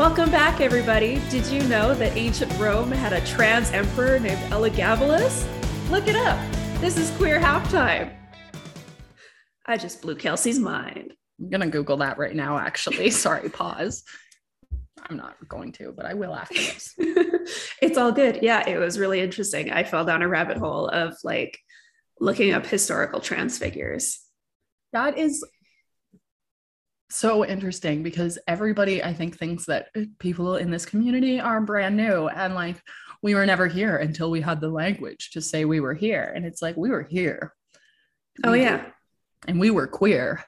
Welcome back, everybody. Did you know that ancient Rome had a trans emperor named Elagabalus? Look it up. This is queer halftime. I just blew Kelsey's mind. I'm gonna Google that right now, actually. Sorry, pause. I'm not going to, but I will after this. it's all good. Yeah, it was really interesting. I fell down a rabbit hole of like looking up historical trans figures. That is so interesting because everybody I think thinks that people in this community are brand new and like we were never here until we had the language to say we were here and it's like we were here. Oh yeah. And we were queer.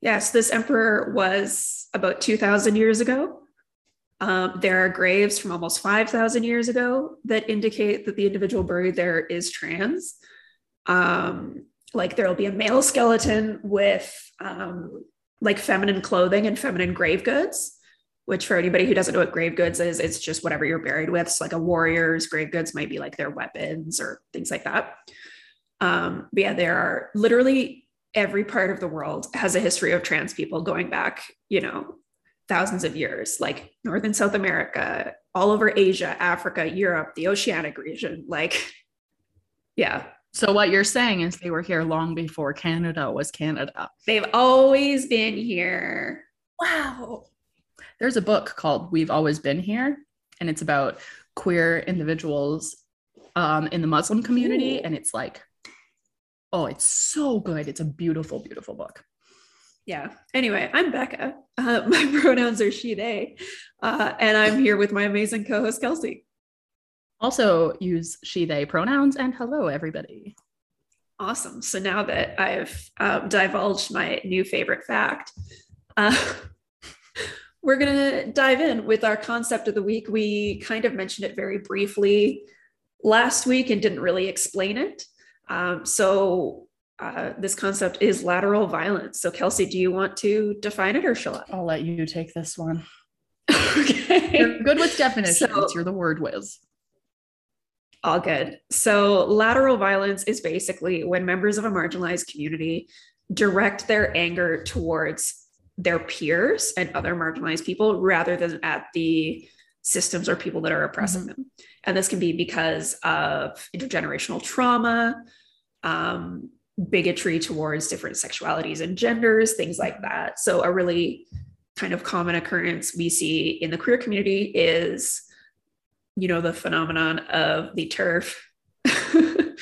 Yes, this emperor was about 2000 years ago. Um, there are graves from almost 5,000 years ago that indicate that the individual buried there is trans. Um, like there will be a male skeleton with um, like feminine clothing and feminine grave goods, which for anybody who doesn't know what grave goods is, it's just whatever you're buried with. So like a warrior's grave goods might be like their weapons or things like that. Um, but yeah, there are literally every part of the world has a history of trans people going back, you know, thousands of years, like North and South America, all over Asia, Africa, Europe, the oceanic region. Like, yeah, so what you're saying is they were here long before Canada was Canada. They've always been here. Wow. There's a book called We've Always Been Here, and it's about queer individuals um, in the Muslim community. Ooh. And it's like, oh, it's so good. It's a beautiful, beautiful book. Yeah. Anyway, I'm Becca. Uh, my pronouns are she, they. Uh, and I'm here with my amazing co host, Kelsey. Also use she, they pronouns and hello, everybody. Awesome. So now that I've um, divulged my new favorite fact, uh, we're going to dive in with our concept of the week. We kind of mentioned it very briefly last week and didn't really explain it. Um, so uh, this concept is lateral violence. So Kelsey, do you want to define it or shall I? I'll let you take this one. okay. You're good with definitions. So, You're the word whiz. All good. So, lateral violence is basically when members of a marginalized community direct their anger towards their peers and other marginalized people rather than at the systems or people that are oppressing mm-hmm. them. And this can be because of intergenerational trauma, um, bigotry towards different sexualities and genders, things like that. So, a really kind of common occurrence we see in the queer community is you know, the phenomenon of the TERF,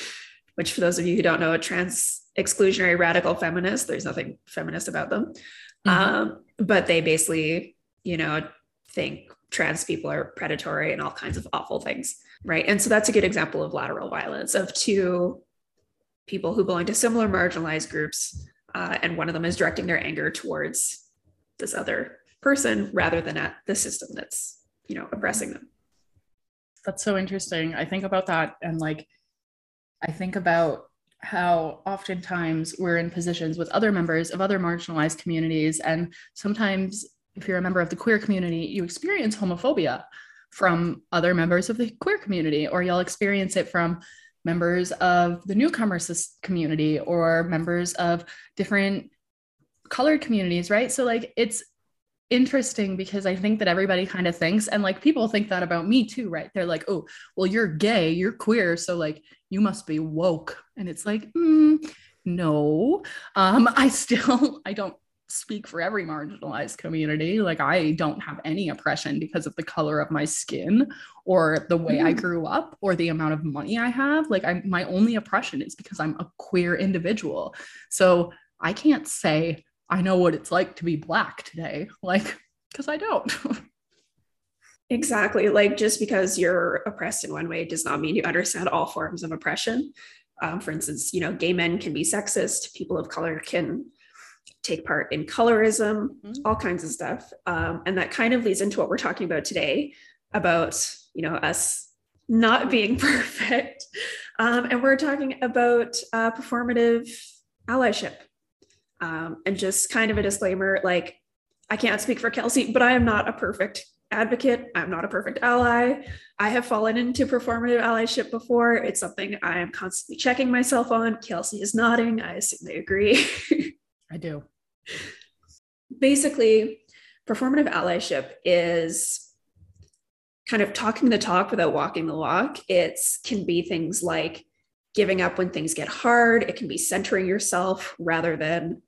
which for those of you who don't know, a trans exclusionary radical feminist, there's nothing feminist about them. Mm-hmm. Um, but they basically, you know, think trans people are predatory and all kinds of awful things. Right. And so that's a good example of lateral violence of two people who belong to similar marginalized groups. Uh, and one of them is directing their anger towards this other person rather than at the system that's, you know, oppressing them that's so interesting. I think about that and like I think about how oftentimes we're in positions with other members of other marginalized communities and sometimes if you're a member of the queer community you experience homophobia from other members of the queer community or you'll experience it from members of the newcomers community or members of different colored communities right so like it's interesting because I think that everybody kind of thinks, and like people think that about me too, right? They're like, oh, well, you're gay, you're queer, so like you must be woke. And it's like, mm, no, um, I still, I don't speak for every marginalized community. Like I don't have any oppression because of the color of my skin or the way mm. I grew up or the amount of money I have. Like I my only oppression is because I'm a queer individual. So I can't say I know what it's like to be black today. Like, because I don't. exactly. Like, just because you're oppressed in one way does not mean you understand all forms of oppression. Um, for instance, you know, gay men can be sexist, people of color can take part in colorism, mm-hmm. all kinds of stuff. Um, and that kind of leads into what we're talking about today about, you know, us not being perfect. Um, and we're talking about uh, performative allyship. Um, and just kind of a disclaimer like, I can't speak for Kelsey, but I am not a perfect advocate. I'm not a perfect ally. I have fallen into performative allyship before. It's something I am constantly checking myself on. Kelsey is nodding. I assume they agree. I do. Basically, performative allyship is kind of talking the talk without walking the walk. It can be things like giving up when things get hard. It can be centering yourself rather than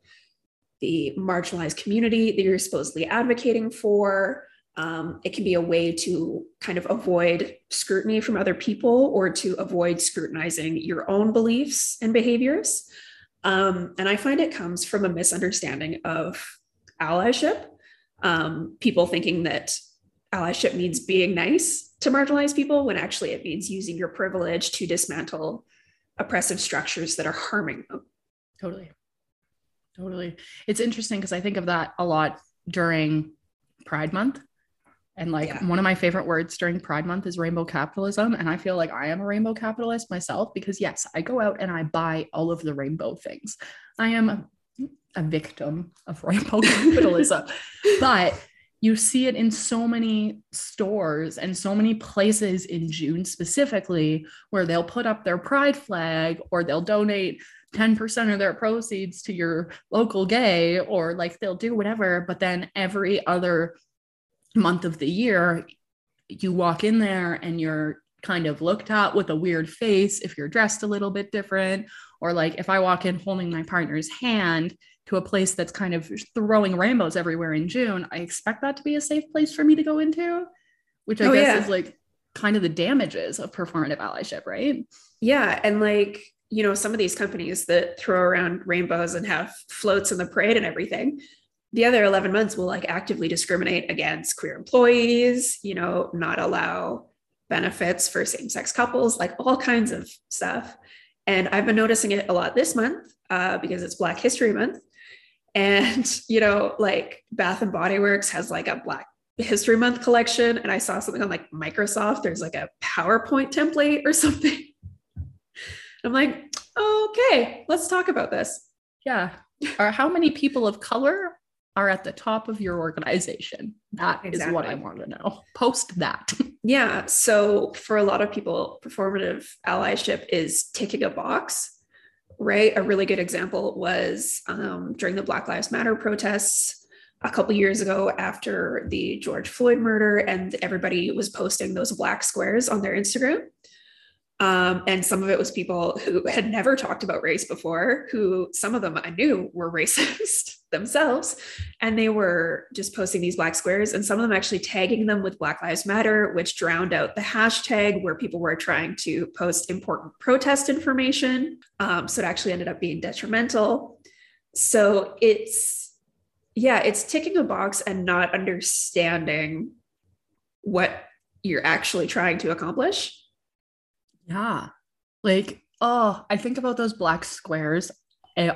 the marginalized community that you're supposedly advocating for. Um, it can be a way to kind of avoid scrutiny from other people or to avoid scrutinizing your own beliefs and behaviors. Um, and I find it comes from a misunderstanding of allyship. Um, people thinking that allyship means being nice to marginalized people when actually it means using your privilege to dismantle oppressive structures that are harming them. Totally. Totally. It's interesting because I think of that a lot during Pride Month. And like yeah. one of my favorite words during Pride Month is rainbow capitalism. And I feel like I am a rainbow capitalist myself because, yes, I go out and I buy all of the rainbow things. I am a, a victim of rainbow capitalism. but you see it in so many stores and so many places in June specifically where they'll put up their pride flag or they'll donate 10% of their proceeds to your local gay or like they'll do whatever but then every other month of the year you walk in there and you're kind of looked at with a weird face if you're dressed a little bit different or like if i walk in holding my partner's hand to a place that's kind of throwing rainbows everywhere in june i expect that to be a safe place for me to go into which i oh, guess yeah. is like kind of the damages of performative allyship right yeah and like you know some of these companies that throw around rainbows and have floats in the parade and everything the other 11 months will like actively discriminate against queer employees you know not allow benefits for same-sex couples like all kinds of stuff. And i've been noticing it a lot this month uh, because it's black history month. And you know like bath and body works has like a black history month collection. And i saw something on like microsoft. There's like a powerpoint template or something i'm like okay let's talk about this yeah or how many people of color are at the top of your organization. That exactly. is what I want to know. Post that. Yeah. So for a lot of people, performative allyship is ticking a box, right? A really good example was um, during the Black Lives Matter protests a couple years ago after the George Floyd murder, and everybody was posting those black squares on their Instagram. Um, and some of it was people who had never talked about race before, who some of them I knew were racist themselves. And they were just posting these black squares, and some of them actually tagging them with Black Lives Matter, which drowned out the hashtag where people were trying to post important protest information. Um, so it actually ended up being detrimental. So it's, yeah, it's ticking a box and not understanding what you're actually trying to accomplish yeah. Like, oh, I think about those black squares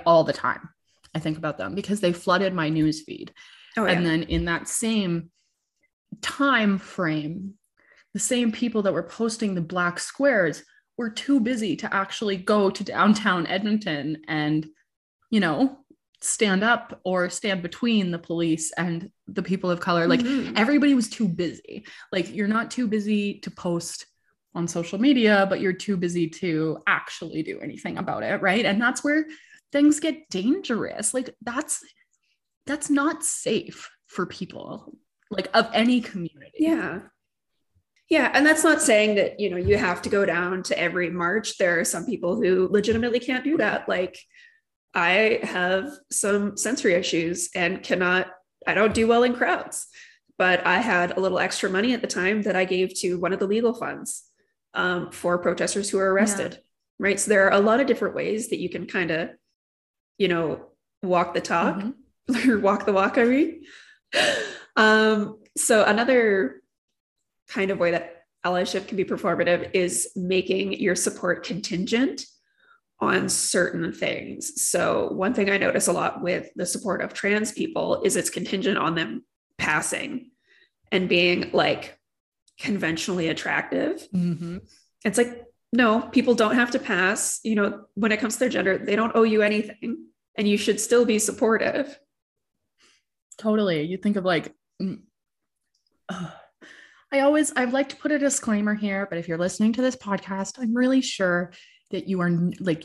all the time. I think about them because they flooded my news feed. Oh, yeah. And then in that same time frame, the same people that were posting the black squares were too busy to actually go to downtown Edmonton and, you know, stand up or stand between the police and the people of color. Like mm-hmm. everybody was too busy. Like you're not too busy to post on social media, but you're too busy to actually do anything about it, right? And that's where things get dangerous. Like that's that's not safe for people like of any community. Yeah. Yeah, and that's not saying that, you know, you have to go down to every march. There are some people who legitimately can't do that. Like I have some sensory issues and cannot I don't do well in crowds. But I had a little extra money at the time that I gave to one of the legal funds um, for protesters who are arrested, yeah. right? So there are a lot of different ways that you can kind of, you know, walk the talk mm-hmm. or walk the walk. I mean, um, so another kind of way that allyship can be performative is making your support contingent on certain things. So one thing I notice a lot with the support of trans people is it's contingent on them passing and being like conventionally attractive. Mm-hmm. It's like, no, people don't have to pass. You know, when it comes to their gender, they don't owe you anything, and you should still be supportive. Totally. You think of like, uh, I always, I'd like to put a disclaimer here, but if you're listening to this podcast, I'm really sure that you are like,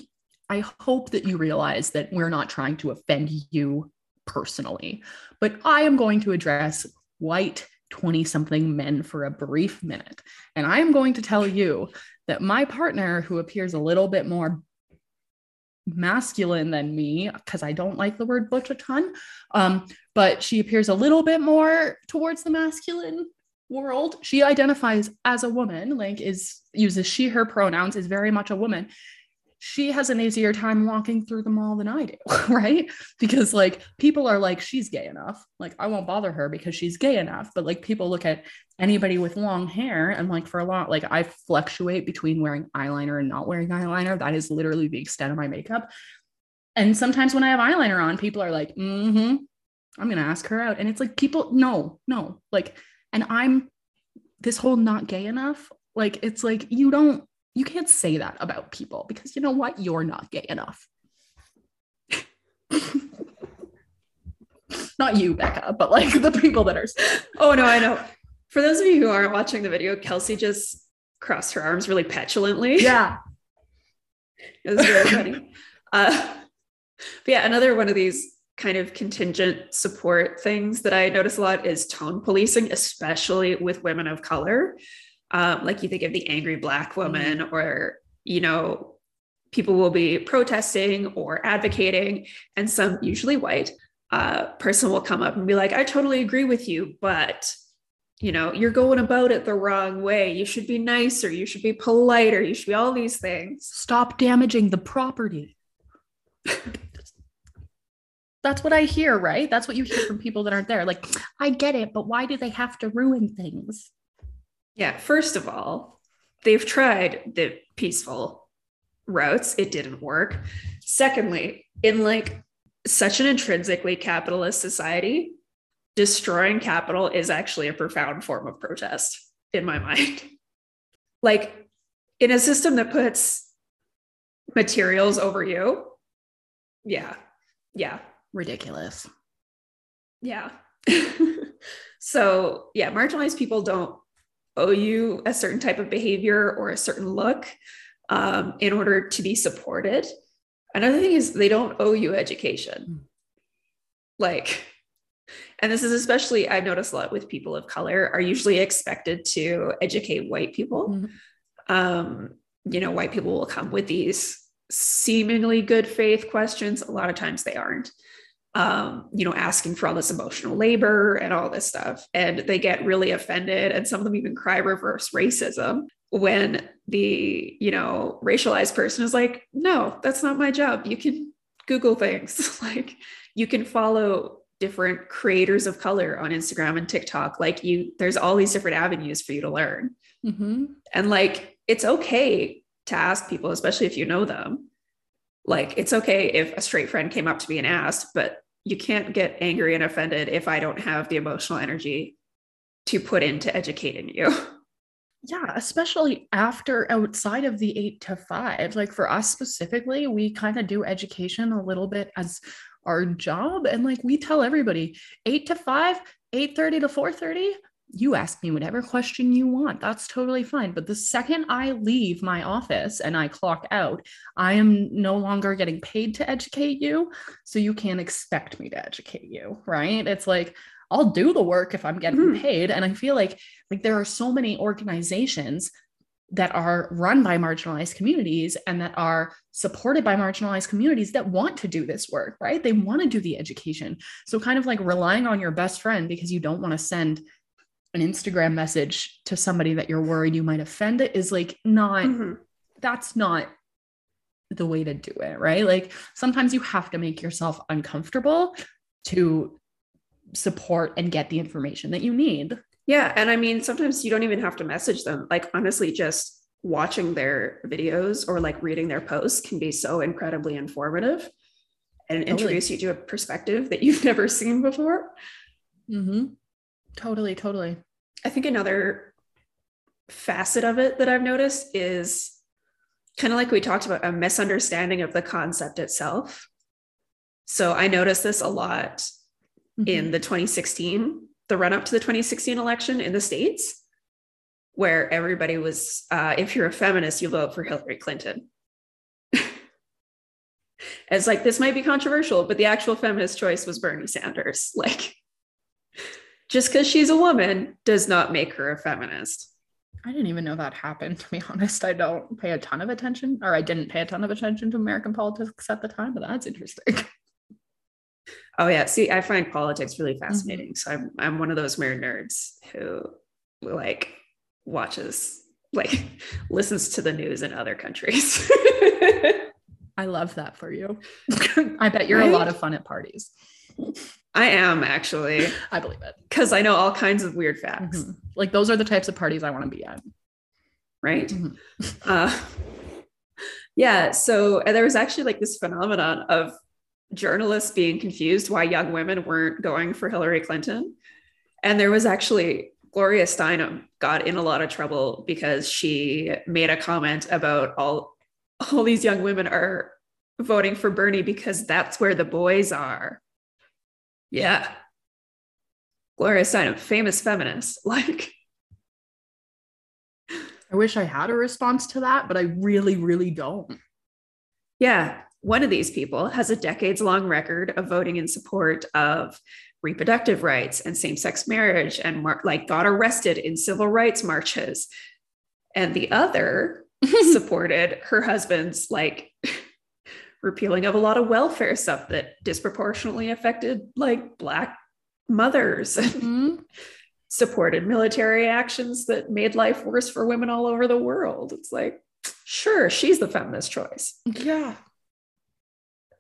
I hope that you realize that we're not trying to offend you personally, but I am going to address white 20 something men for a brief minute. And I am going to tell you that my partner, who appears a little bit more masculine than me, because I don't like the word butch a ton, um, but she appears a little bit more towards the masculine world. She identifies as a woman, like is uses she, her pronouns, is very much a woman she has an easier time walking through the mall than I do, right? Because like people are like, she's gay enough. Like I won't bother her because she's gay enough. But like people look at anybody with long hair and like for a lot, like I fluctuate between wearing eyeliner and not wearing eyeliner. That is literally the extent of my makeup. And sometimes when I have eyeliner on, people are like, mm-hmm, I'm gonna ask her out. And it's like people, no, no, like, and I'm this whole not gay enough. Like it's like you don't you can't say that about people because you know what? You're not gay enough. not you, Becca, but like the people that are. Oh, no, I know. For those of you who aren't watching the video, Kelsey just crossed her arms really petulantly. Yeah. it was very funny. Uh, but yeah, another one of these kind of contingent support things that I notice a lot is tone policing, especially with women of color um, like you think of the angry black woman mm-hmm. or you know people will be protesting or advocating and some usually white uh, person will come up and be like i totally agree with you but you know you're going about it the wrong way. You should be nicer. You should be politer. You should be all these things. Stop damaging the property. That's what i hear right? That's what you hear from people that aren't there. Like i get it but why do they have to ruin things yeah, first of all, they've tried the peaceful routes, it didn't work. Secondly, in like such an intrinsically capitalist society, destroying capital is actually a profound form of protest in my mind. like in a system that puts materials over you, yeah, yeah, ridiculous. Yeah. so, yeah, marginalized people don't owe you a certain type of behavior or a certain look um, in order to be supported. Another thing is they don't owe you education. Mm. Like, and this is especially I've noticed a lot with people of color are usually expected to educate white people. Mm-hmm. Um, you know, white people will come with these seemingly good faith questions. A lot of times they aren't um, you know, asking for all this emotional labor and all this stuff. And they get really offended. And some of them even cry reverse racism when the, you know, racialized person is like, no, that's not my job. You can Google things. like you can follow different creators of color on Instagram and TikTok. Like you, there's all these different avenues for you to learn. Mm-hmm. And like, it's okay to ask people, especially if you know them. Like, it's okay if a straight friend came up to me and asked, but you can't get angry and offended if I don't have the emotional energy to put into educating you. Yeah, especially after outside of the eight to five. Like for us specifically, we kind of do education a little bit as our job. And like we tell everybody eight to five, 8 30 to 4 30, you ask me whatever question you want. That's totally fine. But the second I leave my office and I clock out, I am no longer getting paid to educate you. So you can't expect me to educate you, right? It's like, I'll do the work if I'm getting mm-hmm. paid. And I feel like like there are so many organizations that are run by marginalized communities and that are supported by marginalized communities that want to do this work, right? They want to do the education. So kind of like relying on your best friend because you don't want to send an Instagram message to somebody that you're worried you might offend it is like not mm-hmm. that's not the way to do it, right? Like sometimes you have to make yourself uncomfortable to support and get the information that you need. Yeah, and I mean sometimes you don't even have to message them. Like honestly just watching their videos or like reading their posts can be so incredibly informative and totally. introduce you to a perspective that you've never seen before. Mm-hmm. Totally, totally. I think another facet of it that I've noticed is kind of like we talked about a misunderstanding of the concept itself. So I noticed this a lot mm-hmm. in the 2016, the run up to the 2016 election in the States, where everybody was, uh, if you're a feminist, you vote for Hillary Clinton. As like this might be controversial, but the actual feminist choice was Bernie Sanders. Like, just because she's a woman does not make her a feminist. I didn't even know that happened, to be honest. I don't pay a ton of attention, or I didn't pay a ton of attention to American politics at the time, but that's interesting. Oh yeah. See, I find politics really fascinating. Mm-hmm. So I'm I'm one of those weird nerds who like watches like listens to the news in other countries. I love that for you. I bet you're right? a lot of fun at parties. I am actually. I believe it. Because I know all kinds of weird facts. Mm-hmm. Like those are the types of parties I want to be at. Right. Mm-hmm. Uh, yeah. So there was actually like this phenomenon of journalists being confused why young women weren't going for Hillary Clinton. And there was actually Gloria Steinem got in a lot of trouble because she made a comment about all all these young women are voting for Bernie because that's where the boys are. Yeah. Gloria Steinem, famous feminist. Like I wish I had a response to that, but I really, really don't. Yeah. One of these people has a decades long record of voting in support of reproductive rights and same sex marriage and mar- like got arrested in civil rights marches. And the other supported her husband's like repealing of a lot of welfare stuff that disproportionately affected like Black mothers. Mm-hmm. supported military actions that made life worse for women all over the world. It's like, sure, she's the feminist choice. Yeah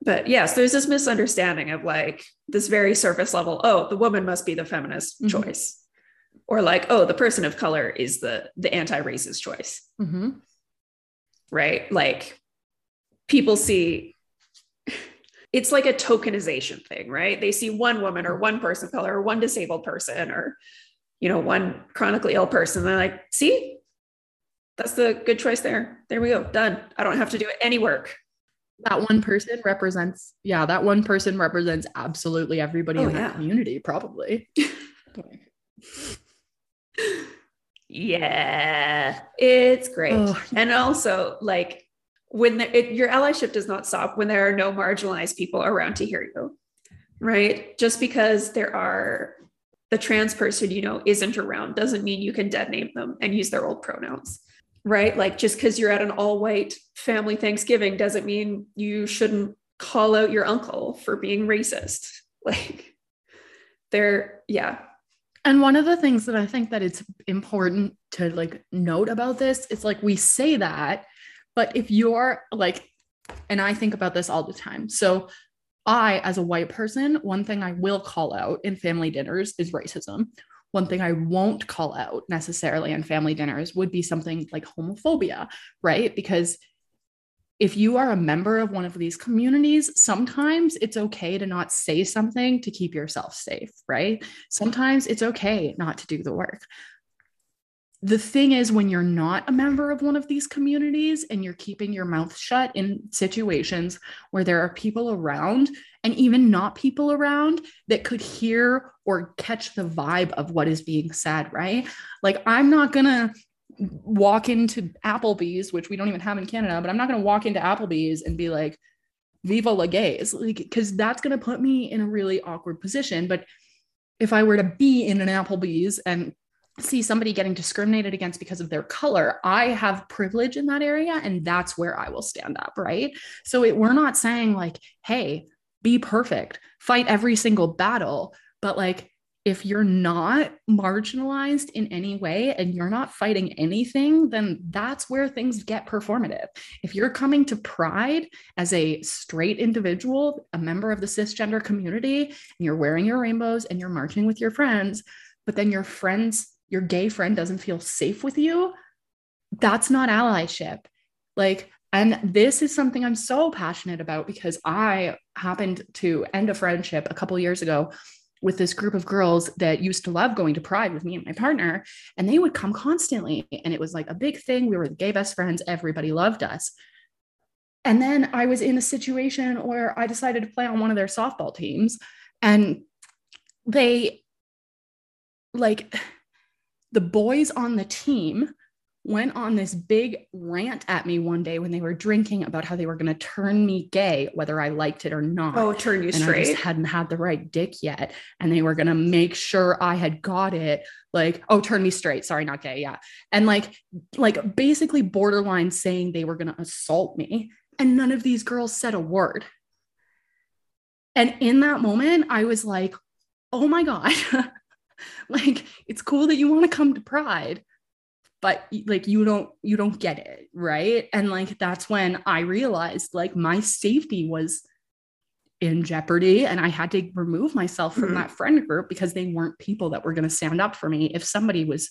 but yes, there's this misunderstanding of like this very surface level. Oh, the woman must be the feminist mm-hmm. choice, or like, oh, the person of color is the the anti-racist choice, mm-hmm. right? Like people see. It's like a tokenization thing, right? They see one woman or one person of color or one disabled person or, you know, one chronically ill person. They're like, see, that's the good choice there. There we go. Done. I don't have to do any work that one person represents yeah that one person represents absolutely everybody oh, in that community probably yeah it's great oh. and also like when the, it, your allyship does not stop when there are no marginalized people around to hear you right just because there are the trans person you know isn't around doesn't mean you can dead name them and use their old pronouns right? Like just because you're at an all white family Thanksgiving doesn't mean you shouldn't call out your uncle for being racist. Like they're, yeah. And one of the things that I think that it's important to like note about this is like we say that, but if you're like, and I think about this all the time. So I, as a white person, one thing I will call out in family dinners is racism one thing I won't call out necessarily in family dinners would be something like homophobia, right? Because if you are a member of one of these communities, sometimes it's okay to not say something to keep yourself safe, right? Sometimes it's okay not to do the work the thing is when you're not a member of one of these communities and you're keeping your mouth shut in situations where there are people around and even not people around that could hear or catch the vibe of what is being said right? Like i'm not going to walk into applebee's which we don't even have in canada but i'm not going to walk into applebee's and be like viva la gays like because that's going to put me in a really awkward position. But if i were to be in an applebee's and see somebody getting discriminated against because of their color, I have privilege in that area and that's where I will stand up, right? So it, we're not saying like, hey, be perfect, fight every single battle, but like if you're not marginalized in any way and you're not fighting anything, then that's where things get performative. If you're coming to Pride as a straight individual, a member of the cisgender community, and you're wearing your rainbows and you're marching with your friends, but then your friends your gay friend doesn't feel safe with you, that's not allyship. Like, and this is something I'm so passionate about because I happened to end a friendship a couple years ago with this group of girls that used to love going to Pride with me and my partner, and they would come constantly. And it was like a big thing. We were the gay best friends, everybody loved us. And then I was in a situation where I decided to play on one of their softball teams, and they like the boys on the team went on this big rant at me one day when they were drinking about how they were going to turn me gay, whether I liked it or not. Oh, turn you and I straight. just hadn't had the right dick yet. And they were going to make sure I had got it. Like, oh, turn me straight. Sorry, not gay. Yeah. And like, like basically borderline saying they were going to assault me. And none of these girls said a word. And in that moment, I was like, oh my God, like, it's cool that you want to come to Pride but like you don't you don't get it right and like that's when i realized like my safety was in jeopardy and i had to remove myself from Mhm. that friend group because they weren't people that were going to stand up for me if somebody was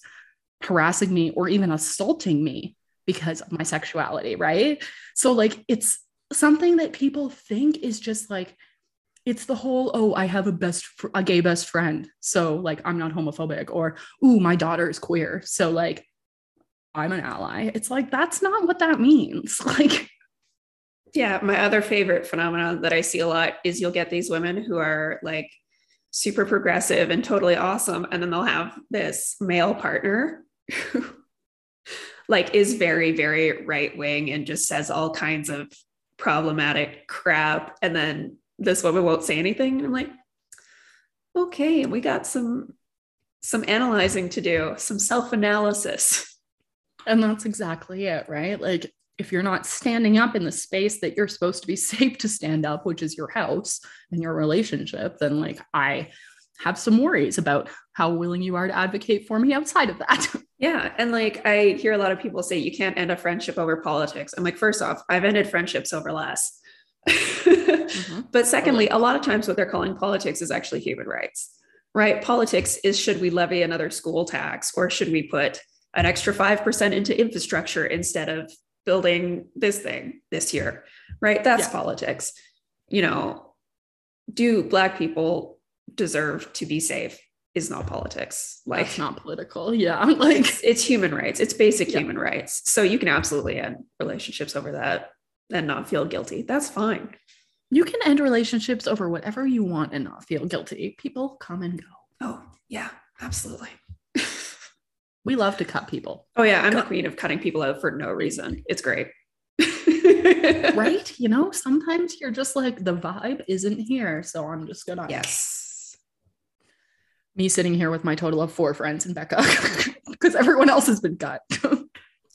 harassing me or even assaulting me because of my sexuality right so like it's something that people think is just like it's the whole oh i have a best fr- a gay best friend so like i'm not homophobic or ooh my daughter is queer so like i'm an ally. It's like that's not what that means. Like Yeah, my other favorite phenomenon that I see a lot is you'll get these women who are like super progressive and totally awesome, and then they'll have this male partner like is very, very right wing and just says all kinds of problematic crap, and then this woman won't say anything. And I'm like, okay, we got some some analyzing to do, some self-analysis. and that's exactly it right like if you're not standing up in the space that you're supposed to be safe to stand up which is your house and your relationship then like i have some worries about how willing you are to advocate for me outside of that Yeah. And like I hear a lot of people say you can't end a friendship over politics. I'm like, first off, I've ended friendships over less. Mm-hmm. but secondly, a lot of times what they're calling politics is actually human rights, right? Politics is should we levy another school tax or should we put an extra 5% into infrastructure instead of building this thing this year, right? That's Yeah. politics. You know, do Black people deserve to be safe? Is not politics. Like, not political. Yeah. Like, it's, it's human rights. It's basic Yeah. human rights. So you can absolutely end relationships over that and not feel guilty. That's fine. you can end relationships over whatever you want and not feel guilty. People come and go. Oh, yeah, absolutely. We love to cut people, Oh, yeah, I'm the queen of cutting people out for no reason. It's great. right? You know, sometimes you're just like, the vibe isn't here. So I'm just gonna. Yes. Me sitting here with my total of four friends and Becca because everyone else has been cut.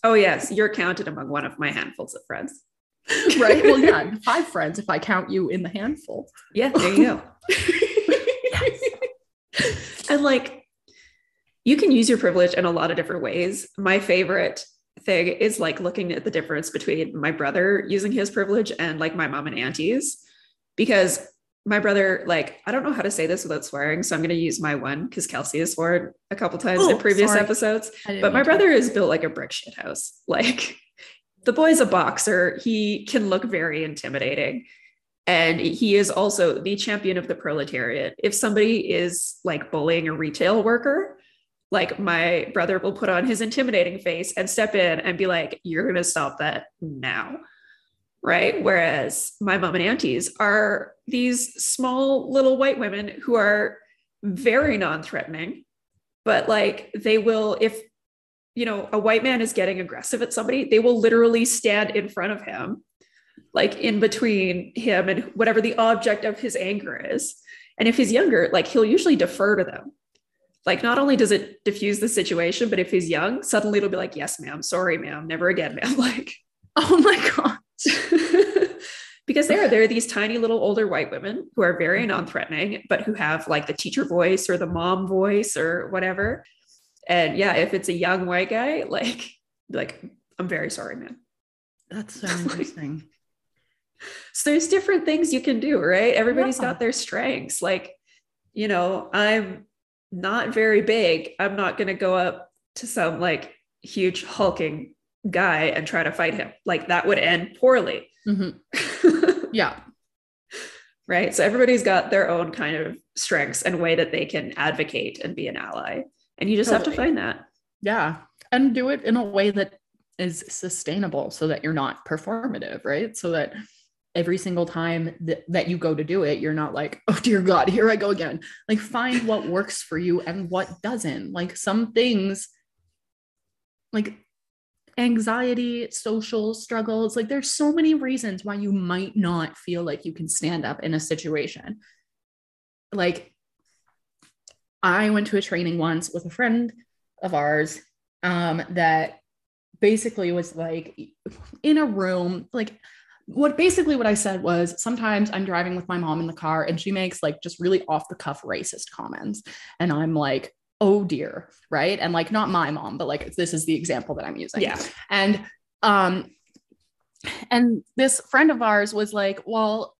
Oh, yes, you're counted among one of my handfuls of friends. right? Well, yeah, five friends if I count you in the handful. Yeah, there you go. and like, you can use your privilege in a lot of different ways. My favorite thing is like looking at the difference between my brother using his privilege and like my mom and aunties, because my brother, like, I don't know how to say this without swearing, so I'm going to use my one because Kelsey has sworn a couple times in Oh, previous sorry. episodes. But my brother is built like a brick shit house. Like the boy's a boxer. He can look very intimidating. And he is also the champion of the proletariat. If somebody is like bullying a retail worker, like my brother will put on his intimidating face and step in and be like, you're going to stop that now. Right. Whereas my mom and aunties are these small little white women who are very non threatening, but like they will, if you know, a white man is getting aggressive at somebody, they will literally stand in front of him, like in between him and whatever the object of his anger is. And if he's younger, like he'll usually defer to them. Like, not only does it diffuse the situation, but if he's young, suddenly it'll be like, yes, ma'am, sorry, ma'am, never again, ma'am. Like, Oh my God. because they're they're these tiny little older white women who are very non-threatening, but who have like the teacher voice or the mom voice or whatever. And yeah, if it's a young white guy, like, like I'm very sorry, man. That's so interesting. So there's different things you can do, right? Everybody's Yeah. got their strengths. Like, you know, I'm not very big. I'm not going to go up to some like huge hulking guy and try to fight him. Like that would end poorly. Mhm. Yeah. right? So everybody's got their own kind of strengths and way that they can advocate and be an ally. And you just have to find that. Yeah. And do it in a way that is sustainable so that you're not performative, right? So that every single time that, that you go to do it, you're not like, oh dear God, here I go again. Like find what works for you and what doesn't. Like some things, like anxiety, social struggles. Like there's so many reasons why you might not feel like you can stand up in a situation. Like I went to a training once with a friend of ours um, that basically was like in a room, like what basically what I said was sometimes I'm driving with my mom in the car and she makes like just really off the cuff racist comments. And I'm like, oh dear, right? And like not my mom, but like this is the example that I'm using. Yeah. And um and this friend of ours was like, well,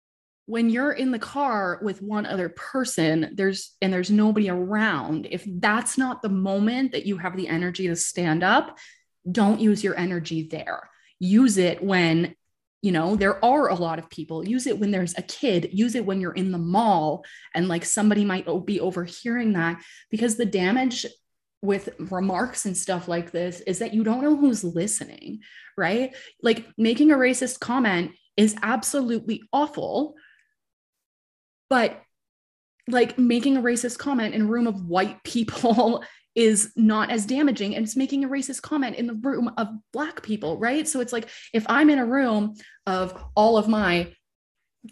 when you're in the car with one other person, there's and there's nobody around, if that's not the moment that you have the energy to stand up, don't use your energy there. Use it when you know there are a lot of people. Use it when there's a kid. Use it when you're in the mall and like somebody might be overhearing that because the damage with remarks and stuff like this is that you don't know who's listening right? Like making a racist comment is absolutely awful but like making a racist comment in a room of white people is not as damaging and it's making a racist comment in the room of black people right so it's like if i'm in a room of all of my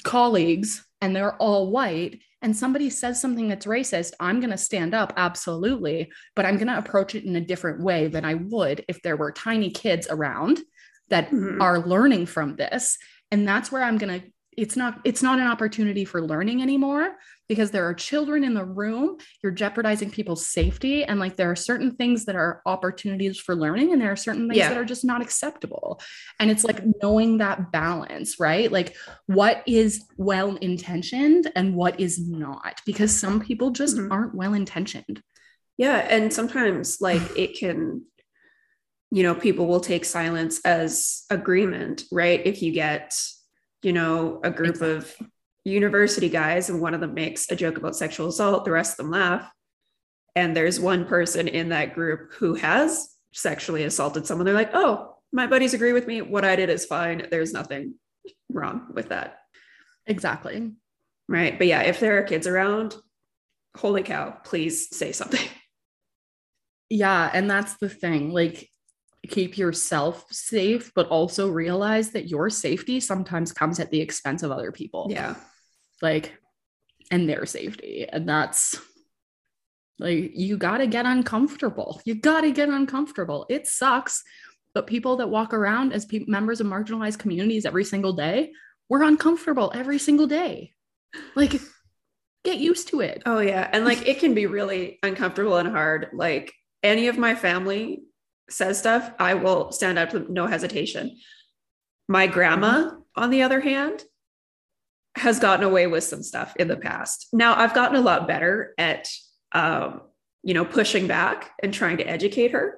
colleagues and they're all white and somebody says something that's racist i'm going to stand up absolutely but i'm going to approach it in a different way than i would if there were tiny kids around that mm-hmm. are learning from this and that's where i'm going to it's not it's not an opportunity for learning anymore because there are children in the room. You're jeopardizing people's safety. And like there are certain things that are opportunities for learning and there are certain things yeah. that are just not acceptable. And it's like knowing that balance right? Like what is well intentioned and what is not? Because some people just mm-hmm. aren't well intentioned. Yeah. And sometimes like it can you know people will take silence as agreement right? If you get you know, a group exactly. of university guys and one of them makes a joke about sexual assault, the rest of them laugh. And there's one person in that group who has sexually assaulted someone. They're like, oh, my buddies agree with me. What I did is fine. There's nothing wrong with that. Exactly. Right. But yeah, if there are kids around, holy cow, please say something. Yeah. And that's the thing. Like, keep yourself safe, but also realize that your safety sometimes comes at the expense of other people. Yeah. Like, and their safety. And that's like, you got to get uncomfortable. You got to get uncomfortable. It sucks. But people that walk around as pe- members of marginalized communities every single day, we're uncomfortable every single day. Like, get used to it. Oh, yeah. And like, it can be really uncomfortable and hard. Like, any of my family says stuff, I will stand up with no hesitation. My grandma, on the other hand, has gotten away with some stuff in the past. Now I've gotten a lot better at, um, you know, pushing back and trying to educate her.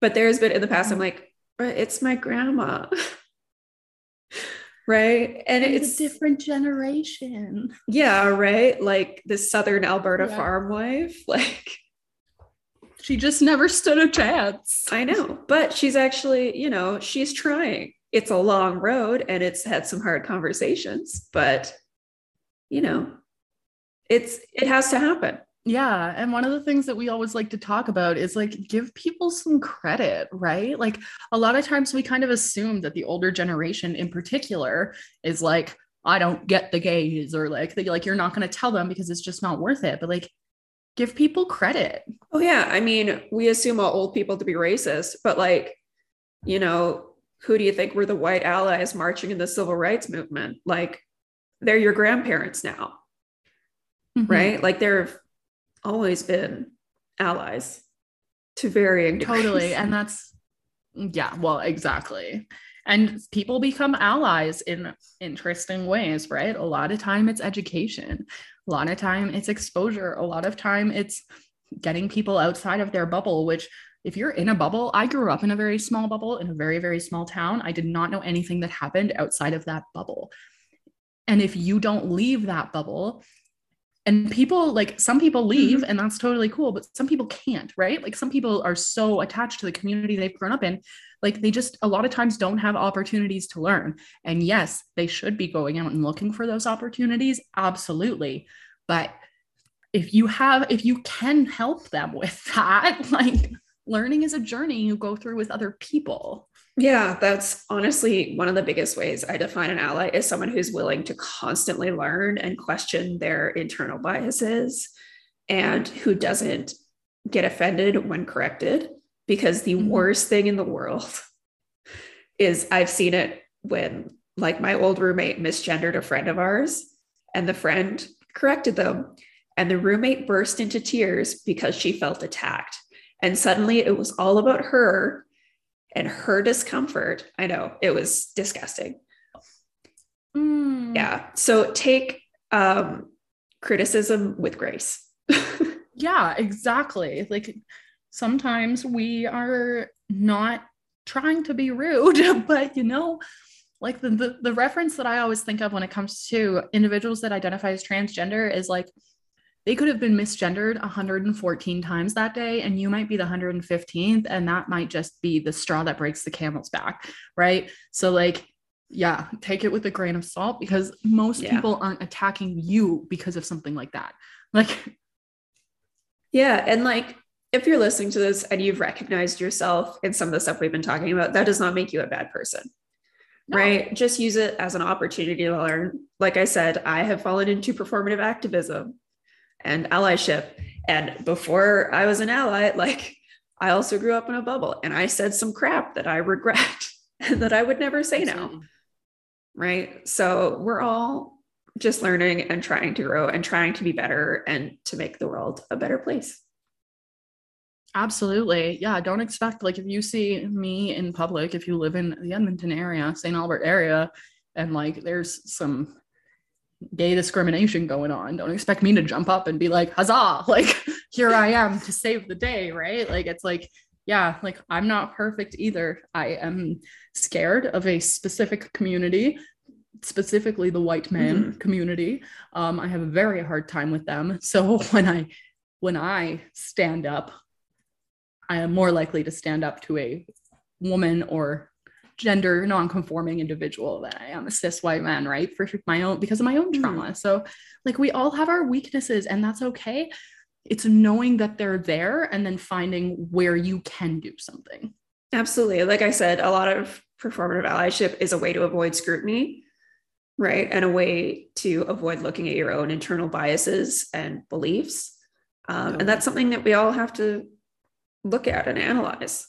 But there's been in the past, I'm mm-hmm. like, it's my grandma. right. And, and it's a different generation. Yeah. Right. Like the Southern Alberta yeah. farm wife. Like, she just never stood a chance. I know, but she's actually, you know, she's trying. It's a long road and it's had some hard conversations, but you know, it's it has to happen. Yeah. And one of the things that we always like to talk about is like give people some credit, right? Like a lot of times we kind of assume that the older generation in particular is like, I don't get the gays, or like, they, like you're not going to tell them because it's just not worth it. But like give people credit. Oh yeah, I mean, we assume all old people to be racist, but like, you know, who do you think were the white allies marching in the civil rights movement? Like, they're your grandparents now, mm-hmm. right? Like, there have always been allies to varying degrees. Totally, and that's yeah, well, exactly. And people become allies in interesting ways, right? A lot of time it's education a lot of time it's exposure. A lot of time it's getting people outside of their bubble which if you're in a bubble i grew up in a very small bubble in a very very small town. I did not know anything that happened outside of that bubble. And if you don't leave that bubble and people like some people leave mm-hmm. and that's totally cool but some people can't right? Like some people are so attached to the community they've grown up in like they just a lot of times don't have opportunities to learn. And yes they should be going out and looking for those opportunities absolutely. But if you have if you can help them with that like learning is a journey you go through with other people Yeah, that's honestly one of the biggest ways I define an ally is someone who's willing to constantly learn and question their internal biases and who doesn't get offended when corrected. Because the mm-hmm. worst thing in the world is I've seen it when, like, my old roommate misgendered a friend of ours, and the friend corrected them, and the roommate burst into tears because she felt attacked. And suddenly it was all about her and her discomfort. I know it was disgusting. Mm. Yeah. So take um, criticism with grace. yeah, exactly. Like sometimes we are not trying to be rude, but you know, like the, the, the reference that I always think of when it comes to individuals that identify as transgender is like they could have been misgendered 114 times that day and you might be the 115th and that might just be the straw that breaks the camel's back right? So like yeah take it with a grain of salt because most yeah. people aren't attacking you because of something like that. Like yeah and like if you're listening to this and you've recognized yourself in some of the stuff we've been talking about that does not make you a bad person no. right? Just use it as an opportunity to learn. Like i said i have fallen into performative activism and allyship. And before I was an ally, like I also grew up in a bubble and I said some crap that I regret and that I would never say Absolutely. now. Right. So we're all just learning and trying to grow and trying to be better and to make the world a better place. Absolutely. Yeah. Don't expect, like, if you see me in public, if you live in the Edmonton area, St. Albert area, and like there's some gay discrimination going on. Don't expect me to jump up and be like, huzzah, like here I am to save the day, right? Like it's like, yeah, like I'm not perfect either. I am scared of a specific community, specifically the white man mm-hmm. community. Um, I have a very hard time with them. So when I when I stand up, I am more likely to stand up to a woman or gender non-conforming individual that I am a cis white man, right? For my own because of my own trauma. Mm-hmm. So like we all have our weaknesses and that's okay. It's knowing that they're there and then finding where you can do something. Absolutely. Like I said, a lot of performative allyship is a way to avoid scrutiny, right? And a way to avoid looking at your own internal biases and beliefs. Um, And that's something that we all have to look at and analyze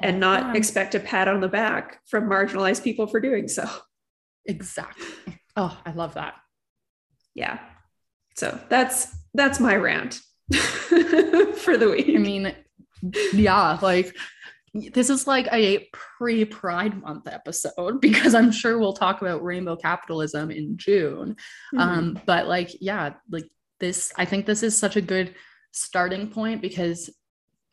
and not yeah. expect a pat on the back from marginalized people for doing so. Exactly. Oh, I love that. Yeah. So that's that's my rant for the week. I mean, yeah, like this is like a pre-pride month episode because i'm sure we'll talk about rainbow capitalism in june mm-hmm. um but like yeah like this i think this is such a good starting point because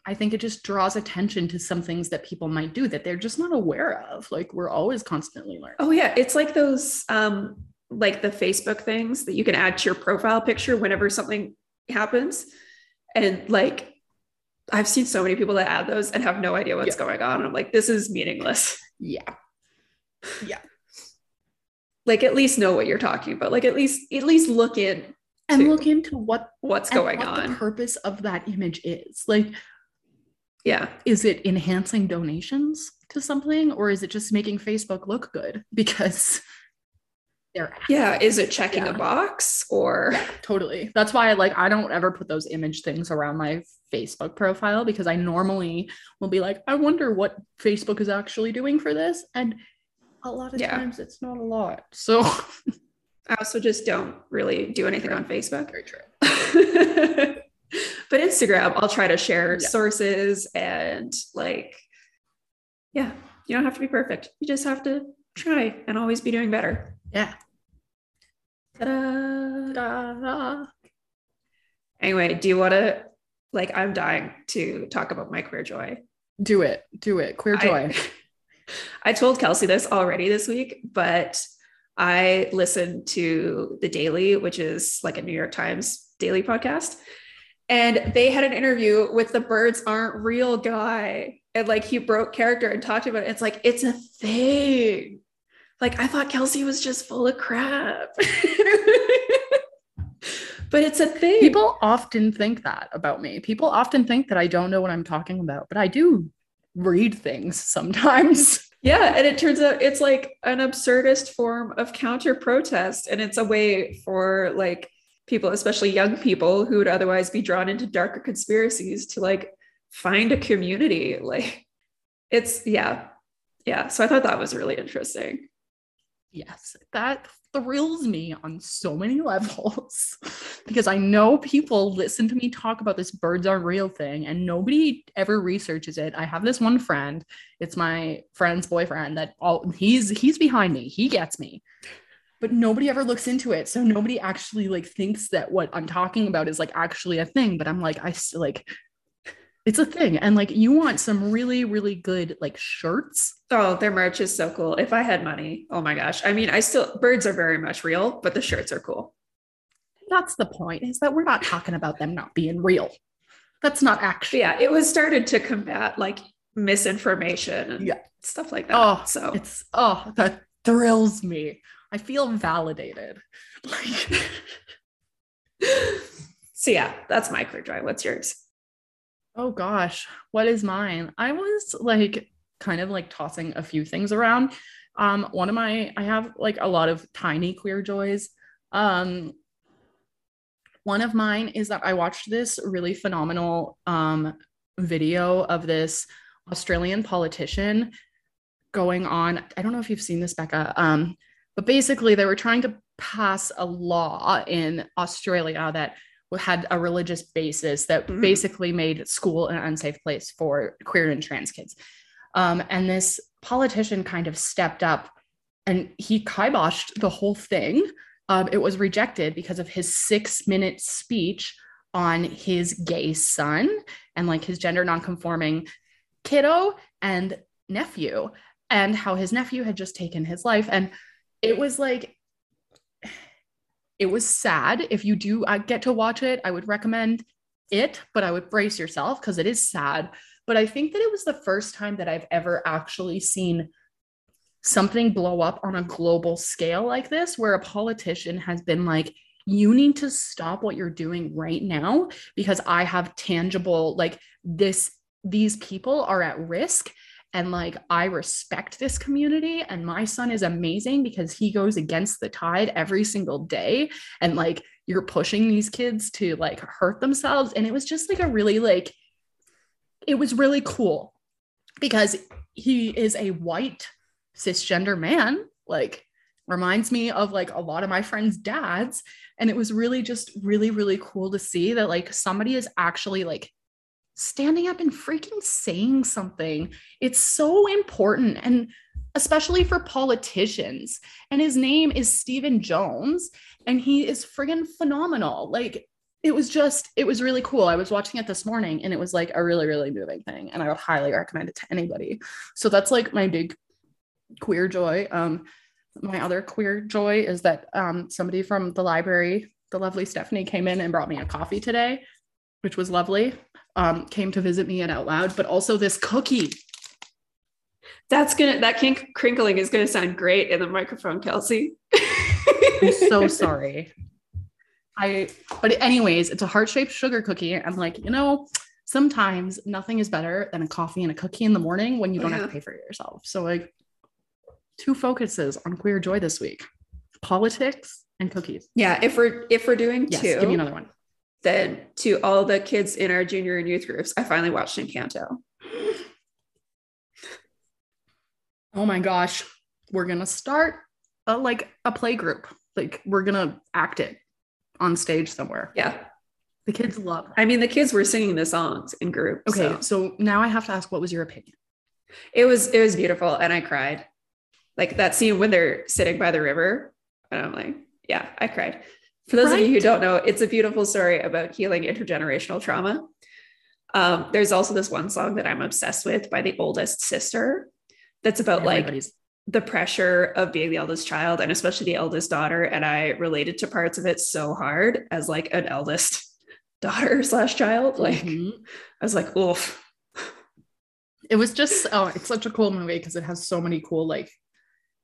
I think it just draws attention to some things that people might do that they're just not aware of. Like we're always constantly learning. Oh yeah, it's like those um like the Facebook things that you can add to your profile picture whenever something happens. And like I've seen so many people that add those and have no idea what's yeah. going on. I'm like, this is meaningless. Yeah. Yeah. Like at least know what you're talking about. Like at least at least look in and look into what what's going what on. The purpose of that image is. Like yeah. Is it enhancing donations to something or is it just making Facebook look good? Because they're yeah, is it checking yeah. a box or yeah, totally. That's why I like I don't ever put those image things around my Facebook profile because I normally will be like, I wonder what Facebook is actually doing for this. And a lot of yeah. times it's not a lot. So I also just don't really do anything on Facebook. Very true. but Instagram, I'll try to share yeah. sources and like, yeah, you don't have to be perfect. You just have to try and always be doing better. Yeah. Ta-da. Ta-da. Anyway, do you want to, like, I'm dying to talk about my queer joy. Do it. Do it. Queer joy. I, I told Kelsey this already this week, but I listened to The Daily, which is like a New York Times daily podcast and they had an interview with the birds aren't real guy. And like he broke character and talked about it. It's like it's a thing. Like i thought kelsey was just full of crap. But it's a thing. People often think that about me. People often think that i don't know what i'm talking about but i do read things sometimes. Yeah, and it turns out it's like an absurdist form of counter protest. And it's a way for like people, especially young people who would otherwise be drawn into darker conspiracies to like find a community. Like it's, yeah. Yeah. So I thought that was really interesting. Yes, that thrills me on so many levels because I know people listen to me talk about this birds are real thing and nobody ever researches it. I have this one friend, it's my friend's boyfriend that all he's he's behind me. He gets me. But nobody ever looks into it. So nobody actually like thinks that what I'm talking about is like actually a thing, but I'm like I still like it's a thing. And like you want some really, really good like shirts. Oh, their merch is so cool. If I had money, oh my gosh. I mean, I still birds are very much real, but the shirts are cool. That's the point, is that we're not talking about them not being real. That's not actually. Yeah, it was started to combat like misinformation and yeah. stuff like that. Oh, so it's oh, that thrills me. I feel validated. Like so yeah, that's my queer joy. What's yours? Oh gosh, what is mine? I was like kind of like tossing a few things around. Um, one of my I have like a lot of tiny queer joys. Um, one of mine is that I watched this really phenomenal um video of this Australian politician going on. I don't know if you've seen this, Becca. Um, but basically they were trying to pass a law in Australia that had a religious basis that mm-hmm. basically made school an unsafe place for queer and trans kids. Um, and this politician kind of stepped up and he kiboshed the whole thing. Um, it was rejected because of his six minute speech on his gay son and like his gender nonconforming kiddo and nephew, and how his nephew had just taken his life. And it was like, it was sad. If you do uh, get to watch it, I would recommend it, but I would brace yourself because it is sad. But I think that it was the first time that I've ever actually seen something blow up on a global scale like this, where a politician has been like, you need to stop what you're doing right now because I have tangible, like, this, these people are at risk and like, I respect this community. And my son is amazing because he goes against the tide every single day. And like, you're pushing these kids to like hurt themselves. And it was just like a really, like, it was really cool because he is a white cisgender man. Like, reminds me of like a lot of my friends' dads. And it was really just really, really cool to see that like somebody is actually like standing up and freaking saying something. It's so important. And especially for politicians. And his name is Stephen Jones, and he is friggin' phenomenal. Like, it was just, it was really cool. I was watching it this morning and it was like a really, really moving thing. And I would highly recommend it to anybody. So that's like my big queer joy. Um, my other queer joy is that um, somebody from the library, the lovely Stephanie, came in and brought me a coffee today, which was lovely um, came to visit me at Out Loud, but also this cookie. That's gonna that kink crinkling is gonna sound great in the microphone, Kelsey. I'm so sorry. I but anyways, it's a heart-shaped sugar cookie. I'm like, you know, sometimes nothing is better than a coffee and a cookie in the morning when you don't yeah. have to pay for it yourself. So like two focuses on queer joy this week. Politics and cookies. Yeah, if we're if we're doing yes, two, give me another one then to all the kids in our junior and youth groups, I finally watched Encanto. Oh my gosh, we're gonna start a, like a play group. Like we're gonna act it on stage somewhere. Yeah. The kids love. It. I mean, the kids were singing the songs in group. Okay, so. so now I have to ask, what was your opinion? It was it was beautiful, and I cried. Like that scene when they're sitting by the river, and I'm like, yeah, I cried. For those right. of you who don't know, it's a beautiful story about healing intergenerational trauma. Um, there's also this one song that I'm obsessed with by the oldest sister that's about Everybody's- like the pressure of being the eldest child and especially the eldest daughter. And I related to parts of it so hard as like an eldest daughter slash child. Like mm-hmm. I was like, oof. It was just oh, it's such a cool movie because it has so many cool like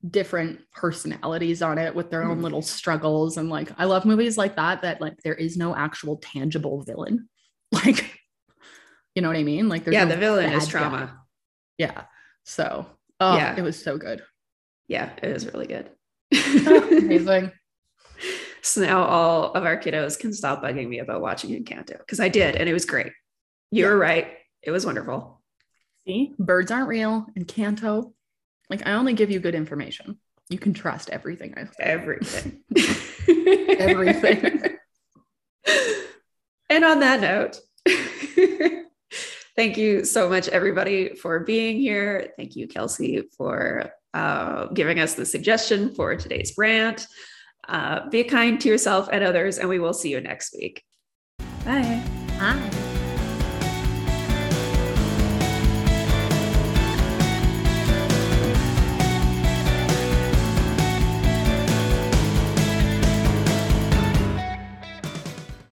different personalities on it with their own mm. little struggles and like I love movies like that that like there is no actual tangible villain like you know what I mean like yeah no the villain is trauma guy. yeah so Oh, Yeah. it was so good. Yeah, it was really good. Amazing. so now all of our kiddos can stop bugging me about watching Encanto because I did, and it was great. You were right. It was wonderful. See, birds aren't real. Encanto, like I only give you good information. You can trust everything I say. Everything. Everything. and on that note, thank you so much, everybody, for being here. Thank you, Kelsey, for uh, giving us the suggestion for today's rant. Uh, be kind to yourself and others, and we will see you next week. Bye. Hi.